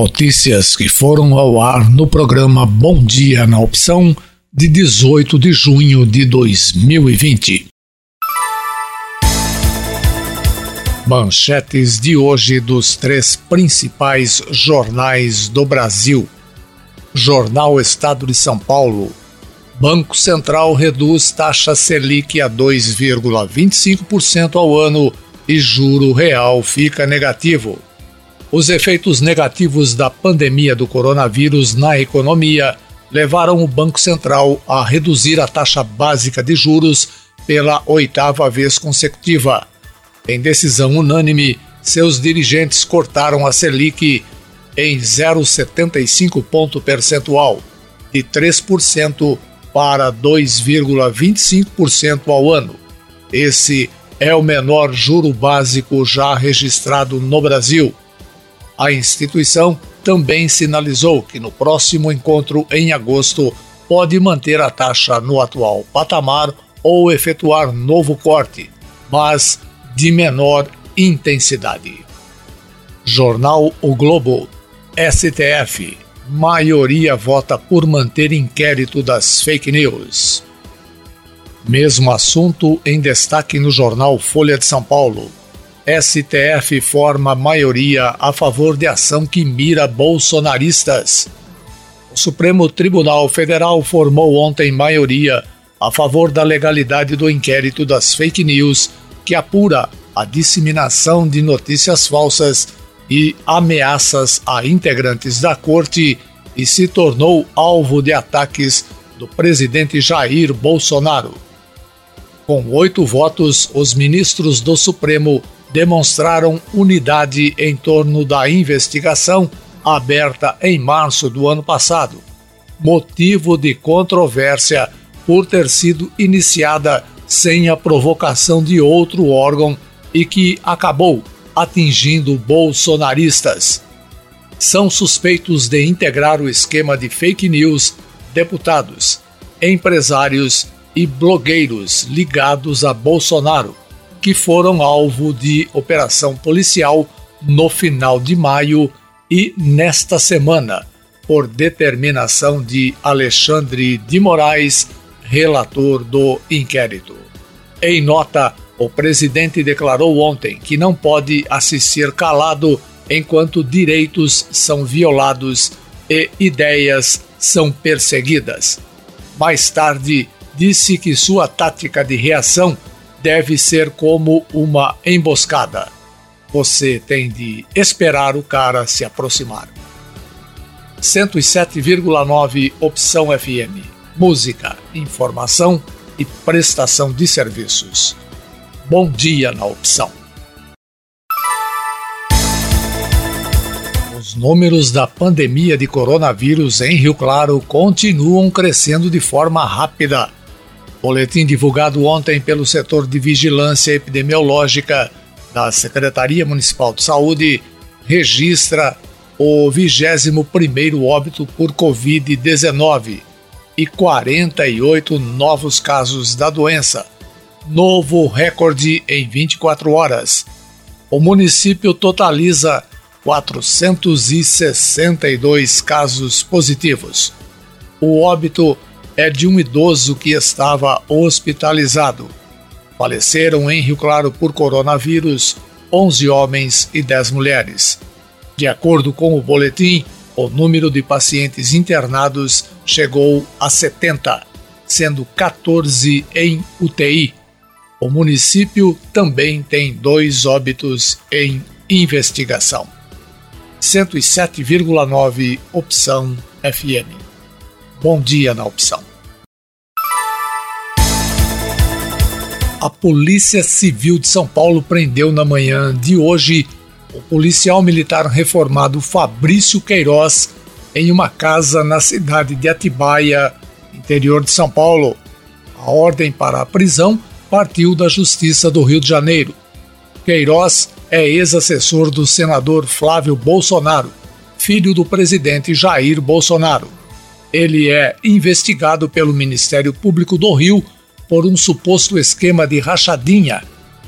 Notícias que foram ao ar no programa Bom Dia na Opção de 18 de junho de 2020. Manchetes de hoje dos três principais jornais do Brasil. Jornal Estado de São Paulo. Banco Central reduz taxa Selic a 2,25% ao ano e juro real fica negativo. Os efeitos negativos da pandemia do coronavírus na economia levaram o Banco Central a reduzir a taxa básica de juros pela oitava vez consecutiva. Em decisão unânime, seus dirigentes cortaram a Selic em 0,75 ponto percentual, de 3% para 2,25% ao ano. Esse é o menor juro básico já registrado no Brasil. A instituição também sinalizou que no próximo encontro em agosto pode manter a taxa no atual patamar ou efetuar novo corte, mas de menor intensidade. Jornal O Globo, STF. Maioria vota por manter inquérito das fake news. Mesmo assunto em destaque no jornal Folha de São Paulo. STF forma maioria a favor de ação que mira bolsonaristas. O Supremo Tribunal Federal formou ontem maioria a favor da legalidade do inquérito das fake news que apura a disseminação de notícias falsas e ameaças a integrantes da corte e se tornou alvo de ataques do presidente Jair Bolsonaro. Com oito votos, os ministros do Supremo demonstraram unidade em torno da investigação aberta em março do ano passado, motivo de controvérsia por ter sido iniciada sem a provocação de outro órgão e que acabou atingindo bolsonaristas. São suspeitos de integrar o esquema de fake news deputados, empresários e blogueiros ligados a Bolsonaro, que foram alvo de operação policial no final de maio e nesta semana, por determinação de Alexandre de Moraes, relator do inquérito. Em nota, o presidente declarou ontem que não pode assistir calado enquanto direitos são violados e ideias são perseguidas. Mais tarde, disse que sua tática de reação deve ser como uma emboscada. Você tem de esperar o cara se aproximar. 107,9 Opção FM. Música, informação e prestação de serviços. Bom dia na opção. Os números da pandemia de coronavírus em Rio Claro continuam crescendo de forma rápida. Boletim divulgado ontem pelo setor de vigilância epidemiológica da Secretaria Municipal de Saúde registra o 21º óbito por COVID-19 e 48 novos casos da doença novo recorde em 24 horas. O município totaliza 462 casos positivos. O óbito é de um idoso que estava hospitalizado. Faleceram em Rio Claro por coronavírus 11 homens e 10 mulheres. De acordo com o boletim, o número de pacientes internados chegou a 70, sendo 14 em UTI. O município também tem dois óbitos em investigação. 107,9 Opção FM. Bom dia na opção. A Polícia Civil de São Paulo prendeu na manhã de hoje o policial militar reformado Fabrício Queiroz em uma casa na cidade de Atibaia, interior de São Paulo. A ordem para a prisão partiu da Justiça do Rio de Janeiro. Queiroz é ex-assessor do senador Flávio Bolsonaro, filho do presidente Jair Bolsonaro. Ele é investigado pelo Ministério Público do Rio por um suposto esquema de rachadinha,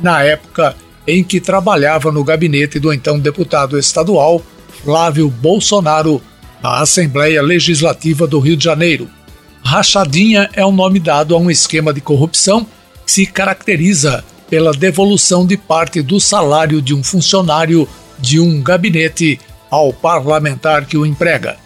na época em que trabalhava no gabinete do então deputado estadual Flávio Bolsonaro na Assembleia Legislativa do Rio de Janeiro. Rachadinha é o nome dado a um esquema de corrupção que se caracteriza pela devolução de parte do salário de um funcionário de um gabinete ao parlamentar que o emprega.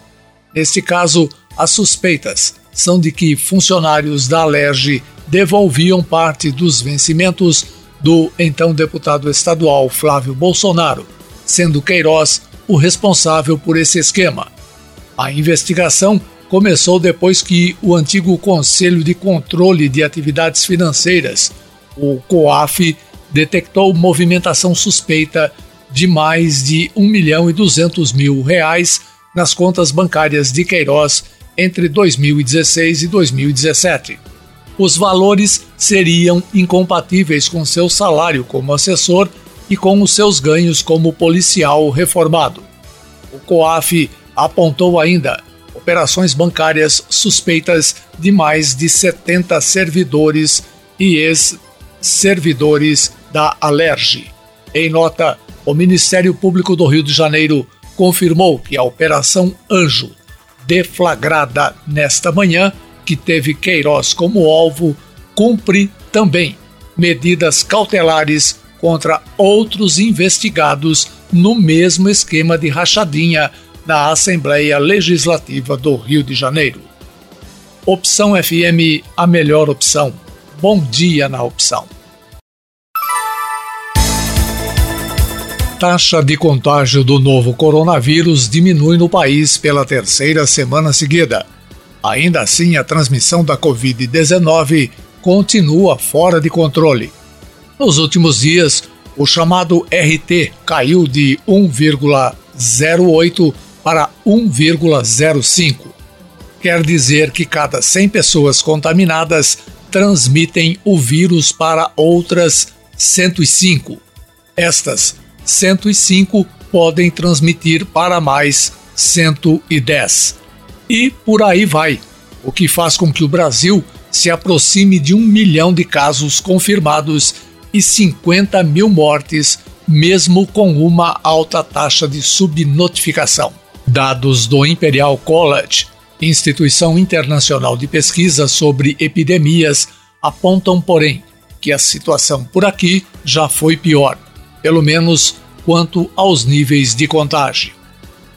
Neste caso, as suspeitas são de que funcionários da Alerj devolviam parte dos vencimentos do então deputado estadual Flávio Bolsonaro, sendo Queiroz o responsável por esse esquema. A investigação começou depois que o antigo Conselho de Controle de Atividades Financeiras, o COAF, detectou movimentação suspeita de mais de 1 milhão e 200 mil reais nas contas bancárias de Queiroz entre 2016 e 2017. Os valores seriam incompatíveis com seu salário como assessor e com os seus ganhos como policial reformado. O COAF apontou ainda operações bancárias suspeitas de mais de 70 servidores e ex-servidores da Alerj. Em nota, o Ministério Público do Rio de Janeiro confirmou que a Operação Anjo, deflagrada nesta manhã, que teve Queiroz como alvo, cumpre também medidas cautelares contra outros investigados no mesmo esquema de rachadinha na Assembleia Legislativa do Rio de Janeiro. Opção FM, a melhor opção. Bom dia na opção. Taxa de contágio do novo coronavírus diminui no país pela terceira semana seguida. Ainda assim, a transmissão da Covid-19 continua fora de controle. Nos últimos dias, o chamado RT caiu de 1,08 para 1,05. Quer dizer que cada 100 pessoas contaminadas transmitem o vírus para outras 105. Estas 105 podem transmitir para mais 110. E por aí vai, o que faz com que o Brasil se aproxime de um milhão de casos confirmados e 50 mil mortes, mesmo com uma alta taxa de subnotificação. Dados do Imperial College, instituição internacional de pesquisa sobre epidemias, apontam, porém, que a situação por aqui já foi pior, pelo menos quanto aos níveis de contágio.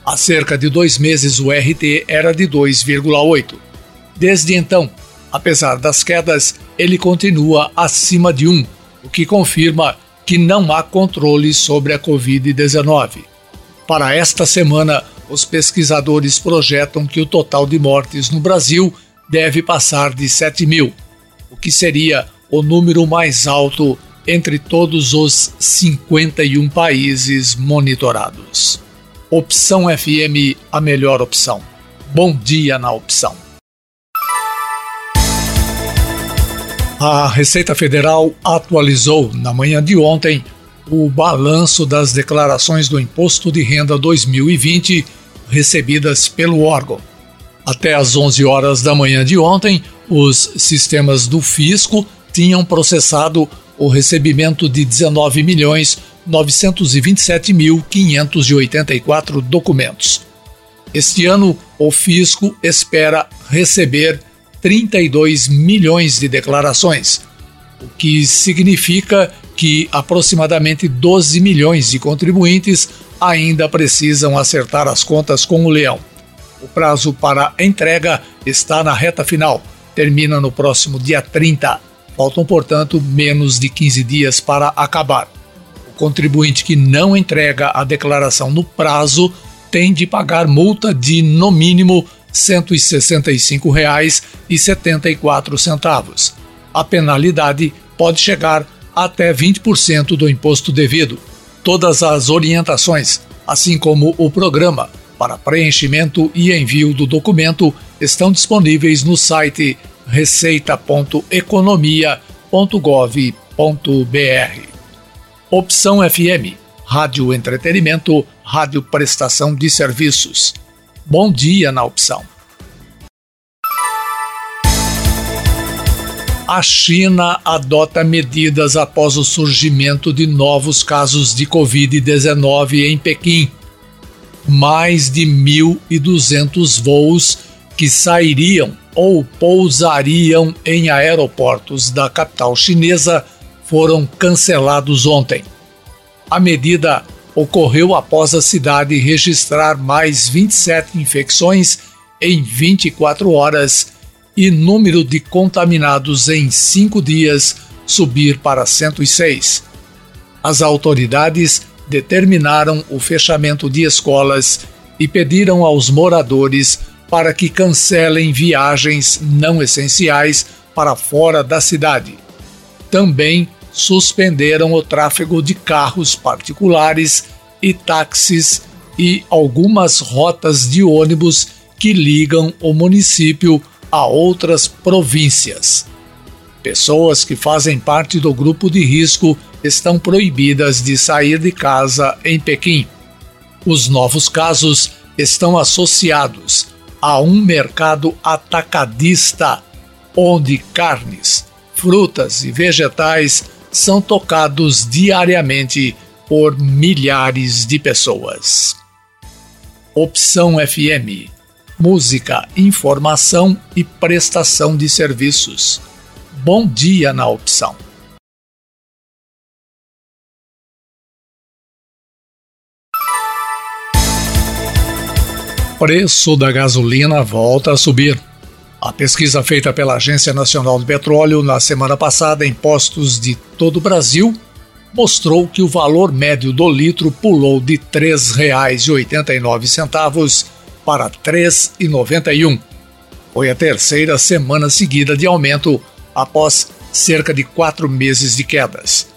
Há cerca de dois meses o RT era de 2,8. Desde então, apesar das quedas, ele continua acima de 1 o que confirma que não há controle sobre a Covid-19. Para esta semana, os pesquisadores projetam que o total de mortes no Brasil deve passar de 7 mil, o que seria o número mais alto entre todos os 51 países monitorados. Opção FM, a melhor opção. Bom dia na opção. A Receita Federal atualizou na manhã de ontem o balanço das declarações do Imposto de Renda 2020 recebidas pelo órgão. Até às 11 horas da manhã de ontem, os sistemas do fisco tinham processado o recebimento de 19 milhões 927.584 documentos. Este ano, o fisco espera receber 32 milhões de declarações, o que significa que aproximadamente 12 milhões de contribuintes ainda precisam acertar as contas com o leão. O prazo para entrega está na reta final, termina no próximo dia 30. Faltam, portanto, menos de 15 dias para acabar. O contribuinte que não entrega a declaração no prazo tem de pagar multa de, no mínimo, R$ 165,74. A penalidade pode chegar até 20% do imposto devido. Todas as orientações, assim como o programa para preenchimento e envio do documento, estão disponíveis no site receita.economia.gov.br. Opção FM, Rádio Entretenimento, Rádio Prestação de Serviços. Bom dia na opção. A China adota medidas após o surgimento de novos casos de Covid-19 em Pequim. mais de 1.200 voos que sairiam ou pousariam em aeroportos da capital chinesa foram cancelados ontem. A medida ocorreu após a cidade registrar mais 27 infecções em 24 horas e número de contaminados em cinco dias subir para 106. As autoridades determinaram o fechamento de escolas e pediram aos moradores para que cancelem viagens não essenciais para fora da cidade. Também suspenderam o tráfego de carros particulares e táxis e algumas rotas de ônibus que ligam o município a outras províncias. Pessoas que fazem parte do grupo de risco estão proibidas de sair de casa em Pequim. Os novos casos estão associados a um mercado atacadista, onde carnes, frutas e vegetais são tocados diariamente por milhares de pessoas. Opção FM Música, informação e prestação de serviços. Bom dia na opção. Preço da gasolina volta a subir. A pesquisa feita pela Agência Nacional do Petróleo na semana passada em postos de todo o Brasil mostrou que o valor médio do litro pulou de R$ 3,89 para R$ 3,91. Foi a terceira semana seguida de aumento após cerca de quatro meses de quedas.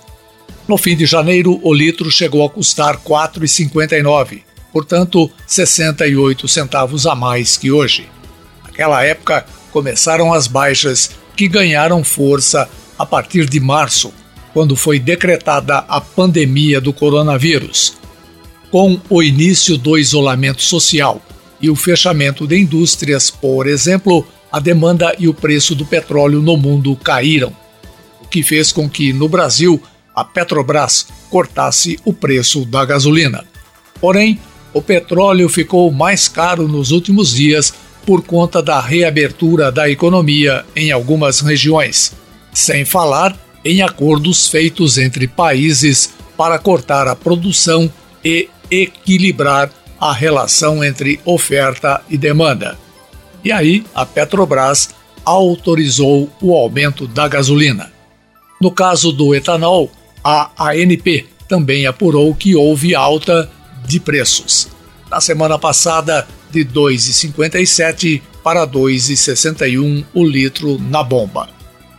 No fim de janeiro, o litro chegou a custar R$ 4,59, portanto, 68 centavos a mais que hoje. Naquela época, começaram as baixas que ganharam força a partir de março, quando foi decretada a pandemia do coronavírus. Com o início do isolamento social e o fechamento de indústrias, por exemplo, a demanda e o preço do petróleo no mundo caíram, o que fez com que, no Brasil, a Petrobras cortasse o preço da gasolina. Porém, o petróleo ficou mais caro nos últimos dias por conta da reabertura da economia em algumas regiões, sem falar em acordos feitos entre países para cortar a produção e equilibrar a relação entre oferta e demanda. E aí, a Petrobras autorizou o aumento da gasolina. No caso do etanol, a ANP também apurou que houve alta de preços. Na semana passada, de 2,57 para 2,61 o litro na bomba.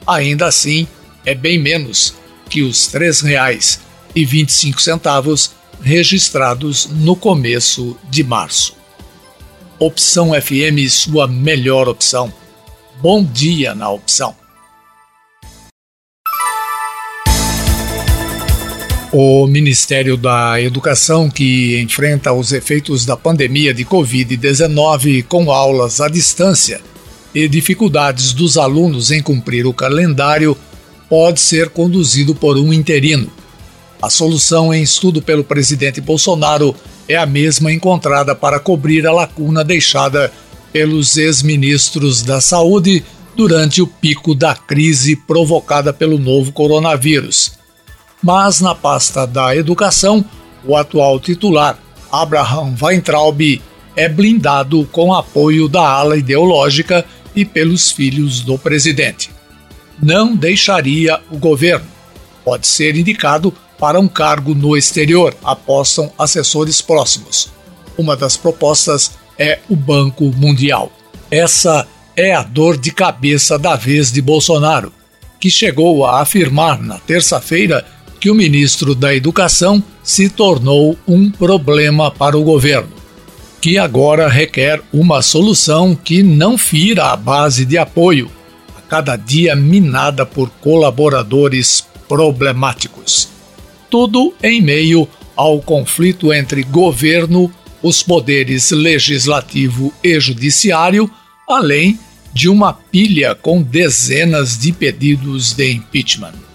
Ainda assim, é bem menos que os R$ 3,25 registrados no começo de março. Opção FM, sua melhor opção. Bom dia na opção. O Ministério da Educação, que enfrenta os efeitos da pandemia de Covid-19 com aulas à distância e dificuldades dos alunos em cumprir o calendário, pode ser conduzido por um interino. A solução em estudo pelo presidente Bolsonaro é a mesma encontrada para cobrir a lacuna deixada pelos ex-ministros da Saúde durante o pico da crise provocada pelo novo coronavírus mas na pasta da educação, o atual titular, Abraham Weintraub, é blindado com apoio da ala ideológica e pelos filhos do presidente. Não deixaria o governo. Pode ser indicado para um cargo no exterior, apostam assessores próximos. Uma das propostas é o Banco Mundial. Essa é a dor de cabeça da vez de Bolsonaro, que chegou a afirmar na terça-feira que o ministro da Educação se tornou um problema para o governo, que agora requer uma solução que não fira a base de apoio, a cada dia minada por colaboradores problemáticos. Tudo em meio ao conflito entre governo, os poderes legislativo e judiciário, além de uma pilha com dezenas de pedidos de impeachment.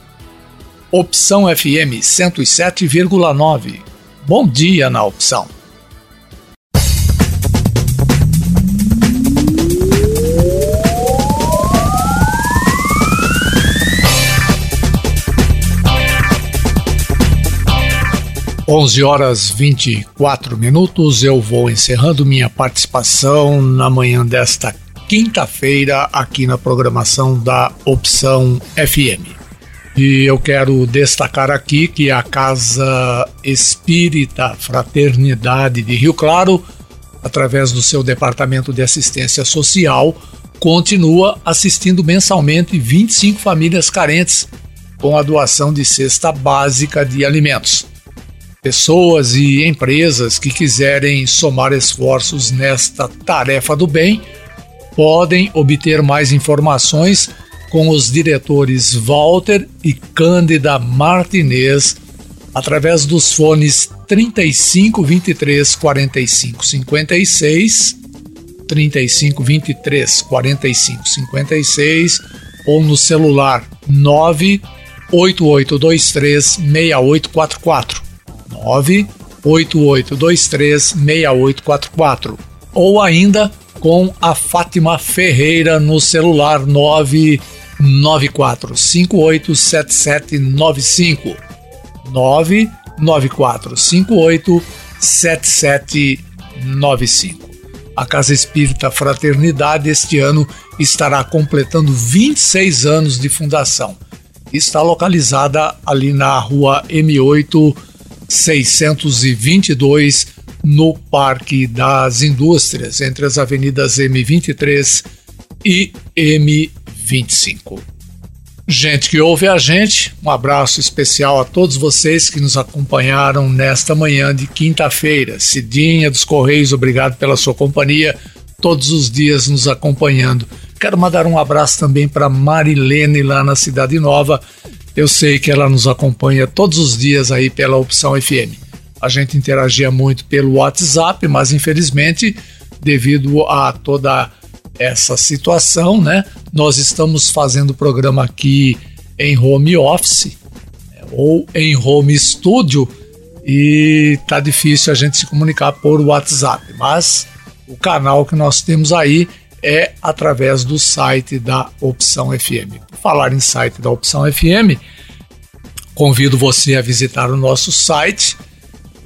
Opção FM 107,9. Bom dia na opção. Onze horas vinte e quatro minutos. Eu vou encerrando minha participação na manhã desta quinta-feira aqui na programação da Opção FM. E eu quero destacar aqui que a Casa Espírita Fraternidade de Rio Claro, através do seu Departamento de Assistência Social, continua assistindo mensalmente 25 famílias carentes com a doação de cesta básica de alimentos. Pessoas e empresas que quiserem somar esforços nesta tarefa do bem podem obter mais informações com os diretores Walter e Cândida Martinez através dos fones 35 23 45 56, 35 23 45 56 ou no celular 98823 6844. 98823 6844. Ou ainda com a Fátima Ferreira no celular 994587795. 994587795. A Casa Espírita Fraternidade este ano estará completando 26 anos de fundação. Está localizada ali na rua M8 622 no Parque das Indústrias, entre as avenidas M23 e M25. Gente que ouve a gente, um abraço especial a todos vocês que nos acompanharam nesta manhã de quinta-feira. Cidinha dos Correios, obrigado pela sua companhia, todos os dias nos acompanhando. Quero mandar um abraço também para Marilene lá na Cidade Nova. Eu sei que ela nos acompanha todos os dias aí pela Opção FM a gente interagia muito pelo WhatsApp, mas infelizmente, devido a toda essa situação, né, nós estamos fazendo o programa aqui em home office né, ou em home studio e tá difícil a gente se comunicar por WhatsApp, mas o canal que nós temos aí é através do site da Opção FM. Por falar em site da Opção FM, convido você a visitar o nosso site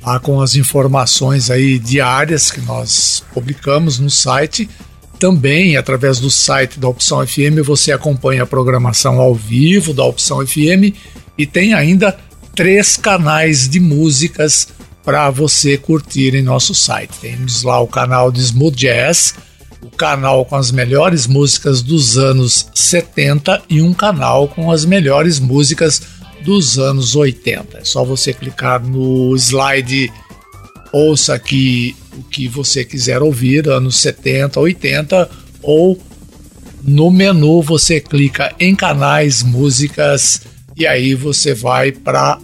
lá com as informações aí diárias que nós publicamos no site. Também, através do site da Opção FM, você acompanha a programação ao vivo da Opção FM e tem ainda três canais de músicas para você curtir em nosso site. Temos lá o canal de Smooth Jazz, o canal com as melhores músicas dos anos 70 e um canal com as melhores músicas dos anos 80. É só você clicar no slide ouça aqui o que você quiser ouvir, anos 70, 80, ou no menu você clica em canais, músicas, e aí você vai pra,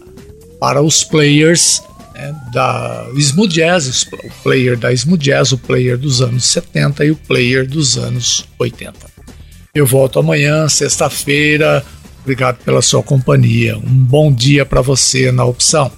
para os players né, da Smooth Jazz, o player da Smooth Jazz, o player dos anos 70 e o player dos anos 80. Eu volto amanhã, sexta-feira, Obrigado pela sua companhia. Um bom dia para você na opção.